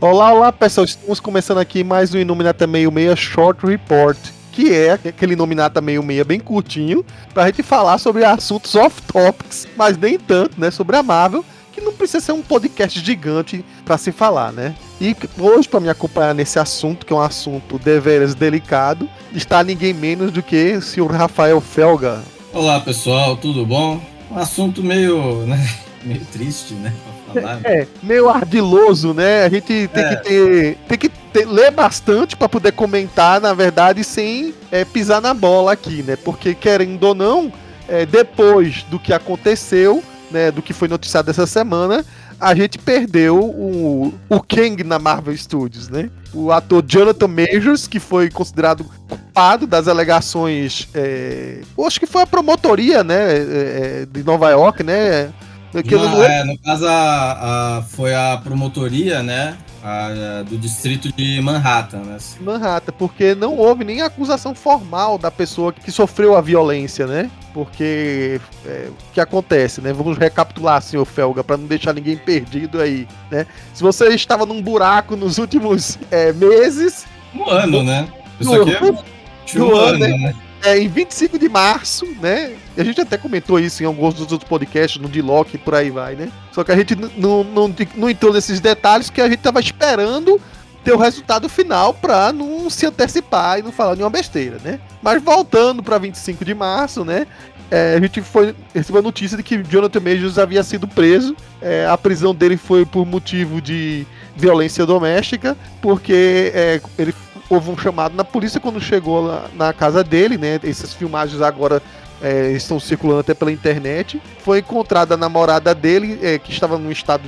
Olá, olá pessoal, estamos começando aqui mais um Meio Meia Short Report, que é aquele Meio Meia bem curtinho, pra gente falar sobre assuntos off-topics, mas nem tanto, né, sobre a Marvel, que não precisa ser um podcast gigante para se falar, né? E hoje, para me acompanhar nesse assunto, que é um assunto deveras delicado, está ninguém menos do que o senhor Rafael Felga. Olá pessoal, tudo bom? Um assunto meio, né, meio triste, né? É, meio ardiloso, né? A gente tem é. que ter. Tem que ter, ler bastante para poder comentar, na verdade, sem é, pisar na bola aqui, né? Porque, querendo ou não, é, depois do que aconteceu, né? Do que foi noticiado essa semana, a gente perdeu o, o Kang na Marvel Studios, né? O ator Jonathan Majors, que foi considerado culpado das alegações. É, acho que foi a promotoria, né? É, é de Nova York, né? Não, é, no caso, a, a, foi a promotoria, né? A, do distrito de Manhattan, né? Manhattan, porque não houve nem acusação formal da pessoa que sofreu a violência, né? Porque é, o que acontece, né? Vamos recapitular, senhor Felga, para não deixar ninguém perdido aí, né? Se você estava num buraco nos últimos é, meses. Um ano, né? Isso aqui é um ano, né? É, em 25 de março, né? A gente até comentou isso em alguns dos outros podcasts, no D-Lock e por aí vai, né? Só que a gente não, não, não entrou nesses detalhes que a gente tava esperando ter o resultado final pra não se antecipar e não falar nenhuma besteira, né? Mas voltando pra 25 de março, né? É, a gente foi recebeu a notícia de que Jonathan Majors havia sido preso. É, a prisão dele foi por motivo de violência doméstica, porque é, ele houve um chamado na polícia quando chegou lá na casa dele, né? Essas filmagens agora é, estão circulando até pela internet. Foi encontrada a namorada dele, é, que estava num estado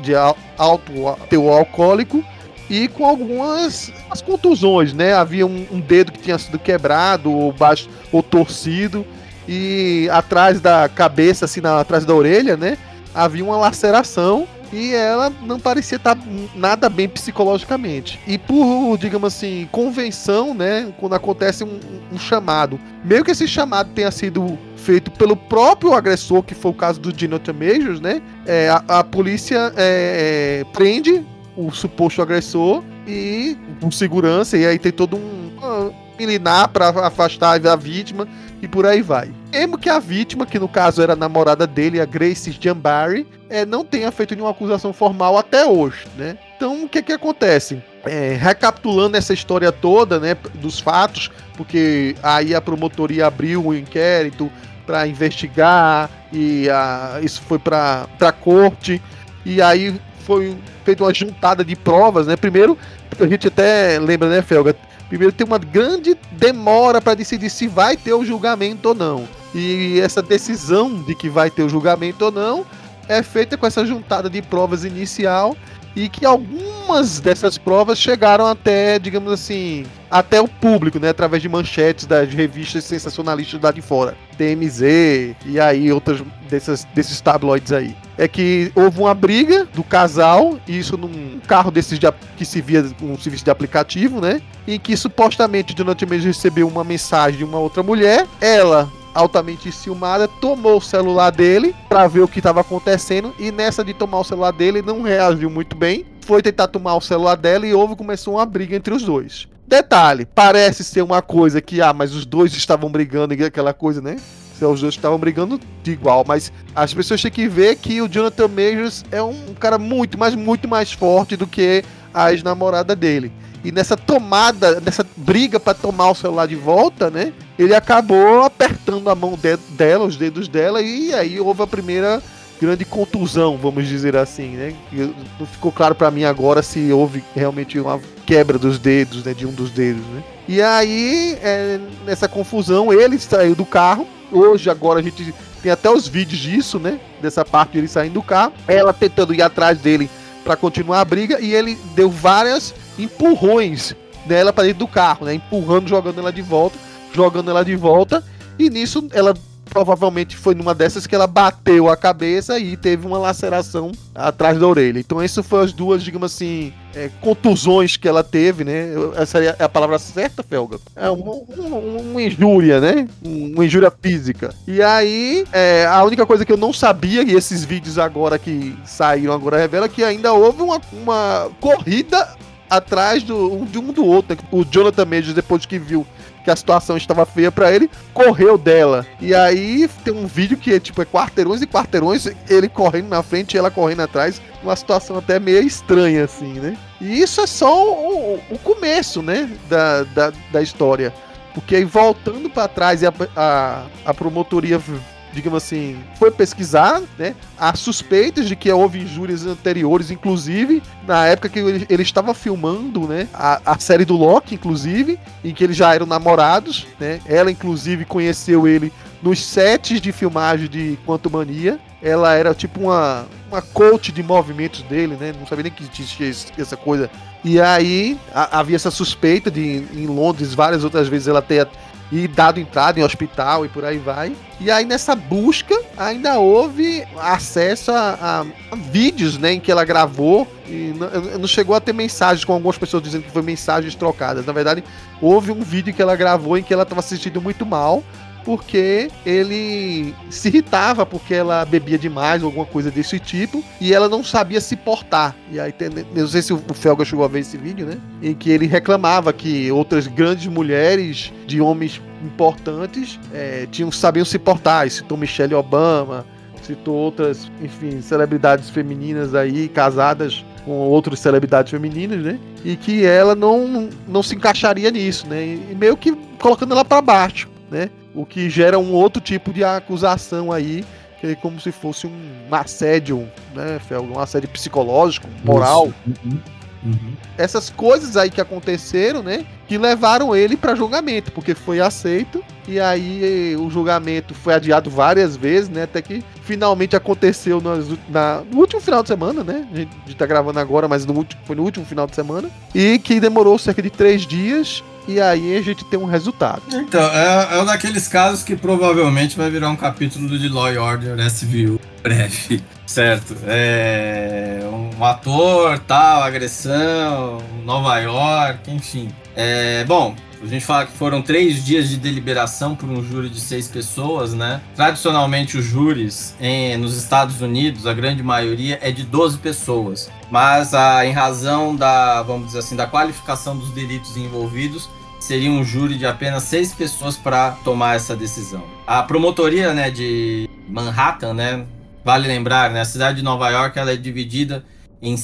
de alto teor alcoólico e com algumas as contusões, né? Havia um, um, dedo que tinha sido quebrado ou baixo ou torcido e atrás da cabeça, assim, na, atrás da orelha, né? Havia uma laceração e ela não parecia estar nada bem psicologicamente. E por, digamos assim, convenção, né, quando acontece um, um chamado, meio que esse chamado tenha sido feito pelo próprio agressor, que foi o caso do Jonathan Majors, né, é, a, a, polícia é, é, prende o suposto agressor e com segurança, e aí tem todo um, milinar para afastar a vítima e por aí vai. Mesmo que a vítima, que no caso era a namorada dele, a Grace Jambari, é, não tenha feito nenhuma acusação formal até hoje, né? Então, o que que acontece? É, recapitulando essa história toda, né, dos fatos, porque aí a promotoria abriu um inquérito para investigar e a, isso foi para a corte e aí foi feita uma juntada de provas, né? Primeiro, a gente até lembra, né, Felga? Primeiro tem uma grande demora para decidir se vai ter o julgamento ou não. E essa decisão de que vai ter o julgamento ou não é feita com essa juntada de provas inicial e que algumas dessas provas chegaram até, digamos assim, até o público, né, através de manchetes das revistas sensacionalistas lá de fora, TMZ e aí outras dessas, desses tabloides aí. É que houve uma briga do casal, isso num carro desses de, que se via um serviço de aplicativo, né, em que supostamente Jonathan Majors recebeu uma mensagem de uma outra mulher, ela altamente enciumada, tomou o celular dele para ver o que estava acontecendo e nessa de tomar o celular dele não reagiu muito bem. Foi tentar tomar o celular dela e houve começou uma briga entre os dois. Detalhe, parece ser uma coisa que ah, mas os dois estavam brigando e aquela coisa, né? Os dois estavam brigando de igual, mas as pessoas têm que ver que o Jonathan Majors é um cara muito, mas muito mais forte do que a ex-namorada dele. E nessa tomada, nessa briga para tomar o celular de volta, né? Ele acabou apertando a mão de, dela, os dedos dela, e aí houve a primeira grande contusão, vamos dizer assim, né? Não ficou claro para mim agora se houve realmente uma quebra dos dedos, né? De um dos dedos, né? E aí, é, nessa confusão, ele saiu do carro. Hoje, agora, a gente tem até os vídeos disso, né? Dessa parte de ele saindo do carro. Ela tentando ir atrás dele para continuar a briga. E ele deu várias empurrões nela para dentro do carro, né? Empurrando, jogando ela de volta, jogando ela de volta. E nisso ela provavelmente foi numa dessas que ela bateu a cabeça e teve uma laceração atrás da orelha. Então, isso foi as duas, digamos assim, é, contusões que ela teve, né? Essa é a palavra certa, Felga? É uma, uma, uma injúria, né? Uma injúria física. E aí, é, a única coisa que eu não sabia, e esses vídeos agora que saíram agora revela que ainda houve uma, uma corrida atrás do, de um do outro. Né? O Jonathan Majors, depois que viu que a situação estava feia para ele, correu dela. E aí tem um vídeo que é tipo é quarteirões e quarteirões, ele correndo na frente e ela correndo atrás, uma situação até meio estranha assim, né? E isso é só o, o começo, né, da, da, da história. Porque aí voltando para trás e a, a, a promotoria digamos assim, foi pesquisar, né? Há suspeitas de que houve injúrias anteriores, inclusive na época que ele, ele estava filmando, né? A, a, série do Loki, inclusive, em que eles já eram namorados, né? Ela, inclusive, conheceu ele nos sets de filmagem de Quanto Mania. Ela era tipo uma, uma coach de movimentos dele, né? Não sabia nem que existia essa coisa. E aí a, havia essa suspeita de em Londres várias outras vezes ela ter e dado entrada em hospital e por aí vai. E aí nessa busca ainda houve acesso a, a, a vídeos né, em que ela gravou e não, chegou a ter mensagens, com algumas pessoas dizendo que foi mensagens trocadas. Na verdade, houve um vídeo que ela gravou em que ela estava se sentindo muito mal porque ele se irritava porque ela bebia demais, alguma coisa desse tipo, e ela não sabia se portar. E aí, tem, não sei se o Felga chegou a ver esse vídeo, né? Em que ele reclamava que outras grandes mulheres de homens importantes é, tinham, sabiam se portar. E citou Michelle Obama, citou outras, enfim, celebridades femininas aí, casadas com outras celebridades femininas, né? E que ela não, não se encaixaria nisso, né? E meio que colocando ela para baixo, né? O que gera um outro tipo de acusação aí, que é como se fosse um assédio, né, Fel? Um assédio psicológico, moral. Uhum. Uhum. Essas coisas aí que aconteceram, né? Que levaram ele para julgamento, porque foi aceito e aí o julgamento foi adiado várias vezes, né? Até que finalmente aconteceu nas, na, no último final de semana, né? A gente tá gravando agora, mas no, foi no último final de semana. E que demorou cerca de três dias e aí a gente tem um resultado. Então, é, é um daqueles casos que provavelmente vai virar um capítulo de Law Order SVU breve, certo? É um ator, tal, agressão, Nova York, enfim. É, bom, a gente fala que foram três dias de deliberação por um júri de seis pessoas, né? Tradicionalmente, os júris em, nos Estados Unidos, a grande maioria é de 12 pessoas. Mas, a, em razão da, vamos dizer assim, da qualificação dos delitos envolvidos, seria um júri de apenas seis pessoas para tomar essa decisão. A promotoria né, de Manhattan, né, vale lembrar, né, a cidade de Nova York ela é dividida em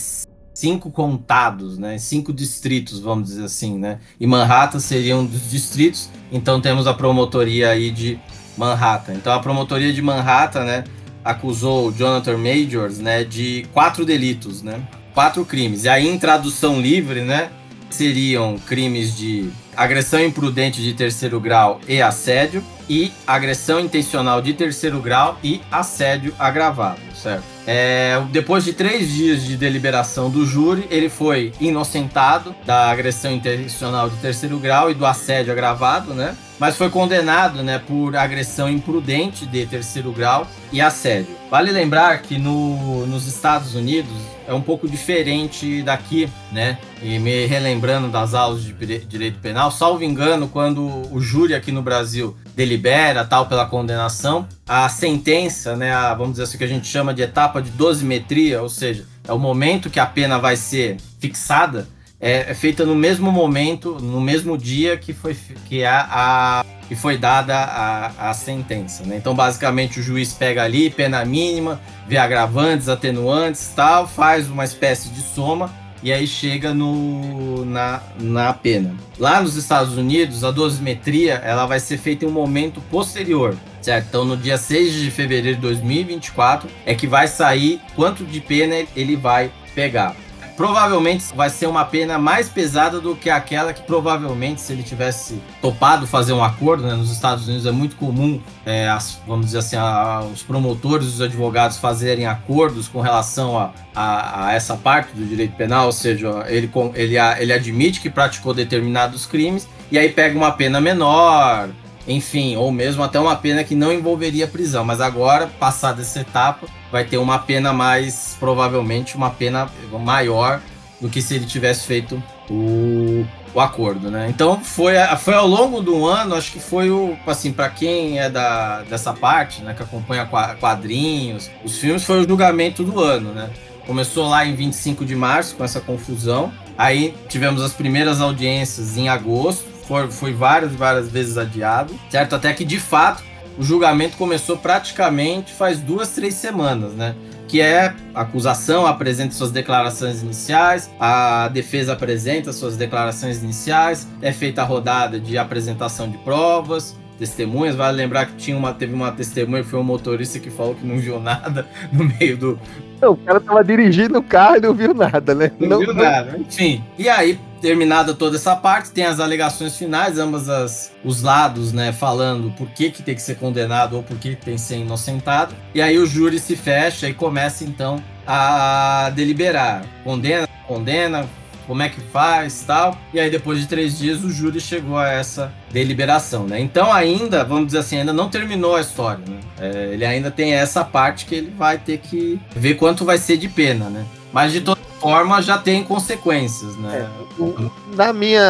cinco contados, né, cinco distritos, vamos dizer assim, né, e Manhattan seria um dos distritos. Então temos a promotoria aí de Manhattan. Então a promotoria de Manhattan, né, acusou Jonathan Majors, né, de quatro delitos, né, quatro crimes. E aí em tradução livre, né, seriam crimes de agressão imprudente de terceiro grau e assédio, e agressão intencional de terceiro grau e assédio agravado, certo? É, depois de três dias de deliberação do júri, ele foi inocentado da agressão intencional de terceiro grau e do assédio agravado, né? Mas foi condenado, né, por agressão imprudente de terceiro grau e assédio. Vale lembrar que no, nos Estados Unidos é um pouco diferente daqui, né? E me relembrando das aulas de direito penal, salvo engano, quando o júri aqui no Brasil delibera tal pela condenação, a sentença, né, a, vamos dizer assim que a gente chama de etapa de dosimetria, ou seja, é o momento que a pena vai ser fixada, é, é feita no mesmo momento, no mesmo dia que foi que a, a que foi dada a, a sentença. Né? Então, basicamente, o juiz pega ali pena mínima, vê agravantes, atenuantes, tal, faz uma espécie de soma e aí chega no, na, na pena. Lá nos Estados Unidos, a dosimetria ela vai ser feita em um momento posterior, certo? Então, no dia 6 de fevereiro de 2024 é que vai sair quanto de pena ele vai pegar provavelmente vai ser uma pena mais pesada do que aquela que provavelmente se ele tivesse topado fazer um acordo, né? Nos Estados Unidos é muito comum, é, as, vamos dizer assim, a, os promotores, os advogados fazerem acordos com relação a, a, a, essa parte do direito penal, ou seja, ele, ele, ele admite que praticou determinados crimes e aí pega uma pena menor, enfim, ou mesmo até uma pena que não envolveria prisão. Mas agora, passada essa etapa, vai ter uma pena mais, provavelmente, uma pena maior do que se ele tivesse feito o, o acordo, né? Então foi, foi ao longo do ano, acho que foi o, assim, para quem é da, dessa parte, né, que acompanha quadrinhos, os filmes, foi o julgamento do ano, né? Começou lá em 25 de março com essa confusão. Aí tivemos as primeiras audiências em agosto, foi, várias várias vezes adiado, certo? Até que de fato o julgamento começou praticamente faz duas, três semanas, né? que é a acusação apresenta suas declarações iniciais, a defesa apresenta suas declarações iniciais, é feita a rodada de apresentação de provas, testemunhas. Vale lembrar que tinha uma, teve uma testemunha que foi um motorista que falou que não viu nada no meio do. O cara tava dirigindo o carro e não viu nada, né? Não, não viu não... nada, enfim. E aí, terminada toda essa parte, tem as alegações finais, ambas as, os lados, né, falando por que, que tem que ser condenado ou por que, que tem que ser inocentado. E aí o júri se fecha e começa então a deliberar. Condena, condena, como é que faz tal. E aí, depois de três dias, o júri chegou a essa deliberação, né? Então, ainda, vamos dizer assim, ainda não terminou a história, né? É, ele ainda tem essa parte que ele vai ter que ver quanto vai ser de pena, né? Mas de toda forma já tem consequências, né? É, na minha,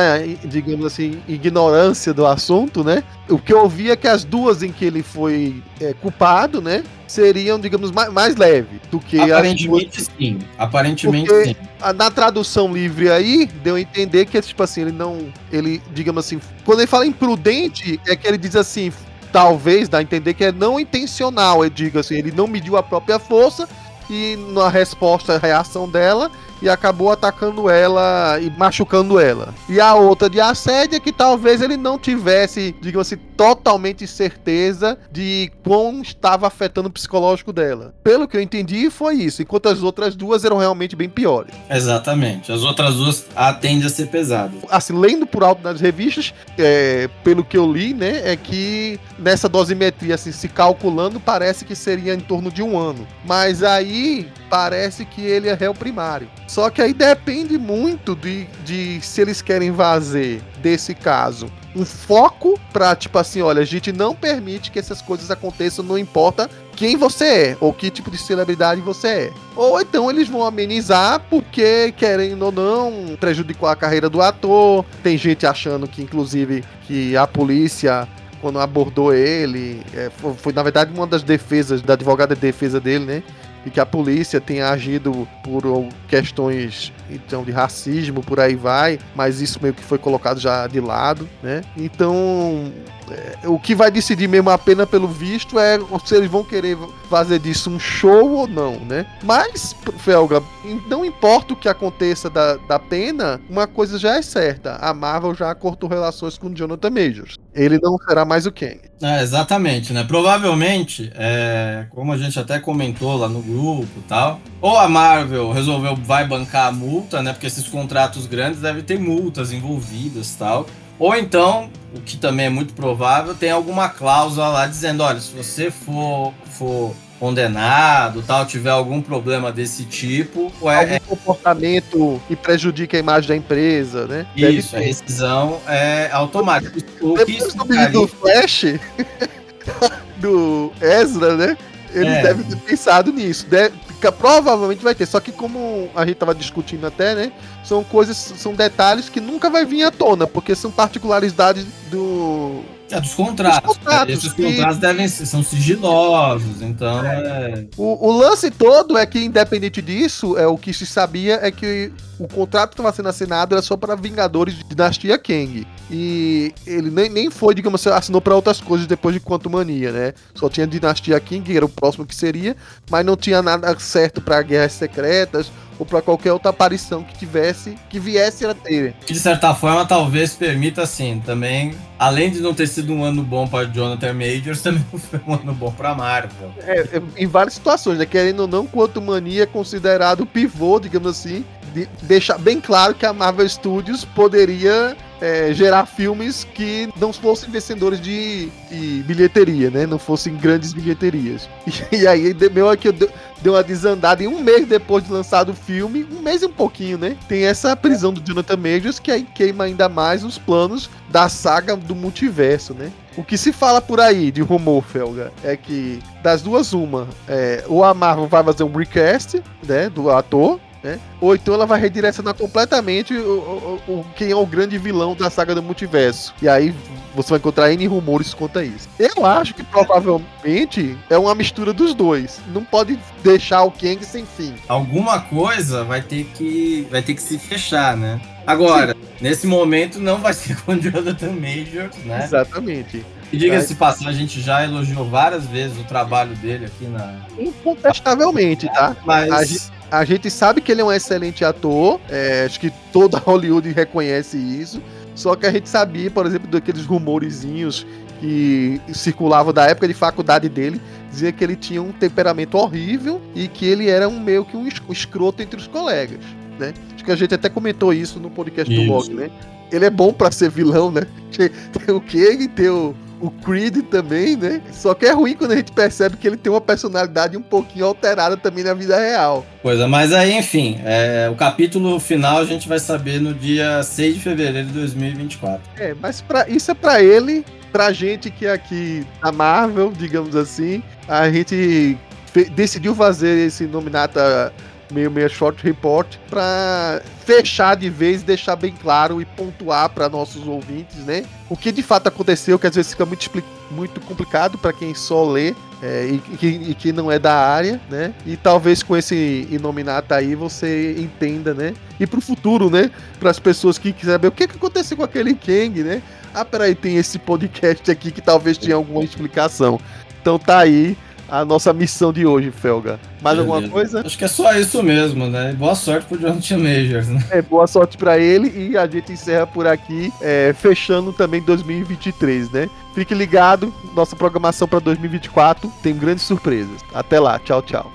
digamos assim, ignorância do assunto, né? O que eu vi é que as duas em que ele foi é, culpado, né? Seriam, digamos, mais, mais leve do que Aparentemente duas... sim. Aparentemente Porque sim. Na tradução livre aí, deu a entender que, tipo assim, ele não. Ele, digamos assim, quando ele fala imprudente, é que ele diz assim. Talvez dá a entender que é não intencional, ele diga assim, ele não mediu a própria força e na resposta, a reação dela, e acabou atacando ela e machucando ela. E a outra de assédio é que talvez ele não tivesse, digamos assim, totalmente certeza de como estava afetando o psicológico dela. Pelo que eu entendi, foi isso, enquanto as outras duas eram realmente bem piores. Exatamente. As outras duas tendem a ser pesadas. Assim, lendo por alto nas revistas, é, pelo que eu li, né, é que nessa dosimetria, assim, se calculando, parece que seria em torno de um ano. Mas aí parece que ele é réu primário. Só que aí depende muito de, de se eles querem fazer desse caso um foco pra, tipo assim, olha, a gente não permite que essas coisas aconteçam, não importa quem você é ou que tipo de celebridade você é. Ou então eles vão amenizar porque, querendo ou não, prejudicou a carreira do ator. Tem gente achando que, inclusive, que a polícia quando abordou ele, é, foi, foi, na verdade uma das defesas da advogada de defesa dele, né? E que a polícia tenha agido por questões então de racismo, por aí vai, mas isso meio que foi colocado já de lado, né? Então, é, o que vai decidir mesmo a pena pelo visto é se eles vão querer fazer disso um show ou não, né? Mas, Felga, não importa o que aconteça da, da pena, uma coisa já é certa: a Marvel já cortou relações com Jonathan Majors. Ele não será mais o Kang. É, exatamente, né? Provavelmente, é, como a gente até comentou lá no grupo tal, ou a Marvel resolveu vai bancar a multa, né? Porque esses contratos grandes devem ter multas envolvidas tal. Ou então, o que também é muito provável, tem alguma cláusula lá dizendo, olha, se você for, for condenado, tal, tiver algum problema desse tipo, é, algum é, comportamento que prejudica a imagem da empresa, né? Isso, a rescisão é automática. O Depois do ficaria... do Flash, do Ezra, né? Ele é. deve ter pensado nisso. Deve, provavelmente vai ter. Só que como a gente tava discutindo até, né? São coisas, são detalhes que nunca vai vir à tona, porque são particularidades do. É, dos contratos. Contratos Esses que... contratos devem ser, são sigilosos, então é. é... O, o, lance todo é que, independente disso, é o que se sabia é que o contrato que estava sendo assinado era só para Vingadores de Dinastia Kang. E ele nem, nem foi, digamos assim, assinou para outras coisas depois de Quanto Mania, né? Só tinha Dinastia King, que era o próximo que seria, mas não tinha nada certo para Guerras Secretas ou para qualquer outra aparição que tivesse, que viesse a ter. De certa forma, talvez permita, assim, também, além de não ter sido um ano bom para Jonathan Majors, também foi um ano bom para Marvel. É, é, em várias situações, né? Querendo ou não, Quanto Mania é considerado o pivô, digamos assim, de deixar bem claro que a Marvel Studios poderia é, gerar filmes que não fossem vencedores de, de, bilheteria, né? Não fossem grandes bilheterias. E, e aí, meu aqui deu uma desandada e um mês depois de lançado o filme, um mês e um pouquinho, né? Tem essa prisão do Jonathan Majors que aí queima ainda mais os planos da saga do multiverso, né? O que se fala por aí de rumor, Felga, é que das duas, uma, é, ou Marvel vai fazer um recast, né, do ator, né? Ou então ela vai redirecionar completamente o, o, o, quem é o grande vilão da saga do multiverso. E aí você vai encontrar N rumores quanto a isso. Eu acho que provavelmente é uma mistura dos dois. Não pode deixar o Kang sem fim. Alguma coisa vai ter que, vai ter que se fechar, né? Agora, Sim. nesse momento não vai ser com o Jonathan Major, né? Exatamente. E diga-se de passagem, a gente já elogiou várias vezes o trabalho dele aqui na. Incontestavelmente, tá? Mas. A gente, sabe que ele é um excelente ator, é, acho que toda Hollywood reconhece isso. Só que a gente sabia, por exemplo, daqueles rumorezinhos que circulavam da época de faculdade dele, dizia que ele tinha um temperamento horrível e que ele era um meio que um escroto entre os colegas, né? Acho que a gente até comentou isso no podcast isso. do Log, né? Ele é bom para ser vilão, né? Tem o Kang, tem o, o Creed também, né? Só que é ruim quando a gente percebe que ele tem uma personalidade um pouquinho alterada também na vida real. Pois é, mas aí, enfim, é, o capítulo final a gente vai saber no dia 6 de fevereiro de 2024. É, mas pra, isso é para ele, pra gente que é aqui na Marvel, digamos assim, a gente decidiu fazer esse nominata meio meio short report para fechar de vez, deixar bem claro e pontuar para nossos ouvintes, né? O que de fato aconteceu, que às vezes fica muito, muito complicado para quem só lê é, e, que, e, que, não é da área, né? E talvez com esse Inominata aí você entenda, né? E pro futuro, né? Para as pessoas que quiserem saber o que, que aconteceu com aquele Kang, né? Ah, peraí, tem esse podcast aqui que talvez tenha alguma explicação. Então tá aí a nossa missão de hoje, Felga. Mais Beleza. alguma coisa? Acho que é só isso mesmo, né? Boa sorte pro Jonathan Majors, né? É, boa sorte para ele e a gente encerra por aqui, é, fechando também 2023, né? Fique ligado, nossa programação para 2024 tem grandes surpresas. Até lá, tchau, tchau.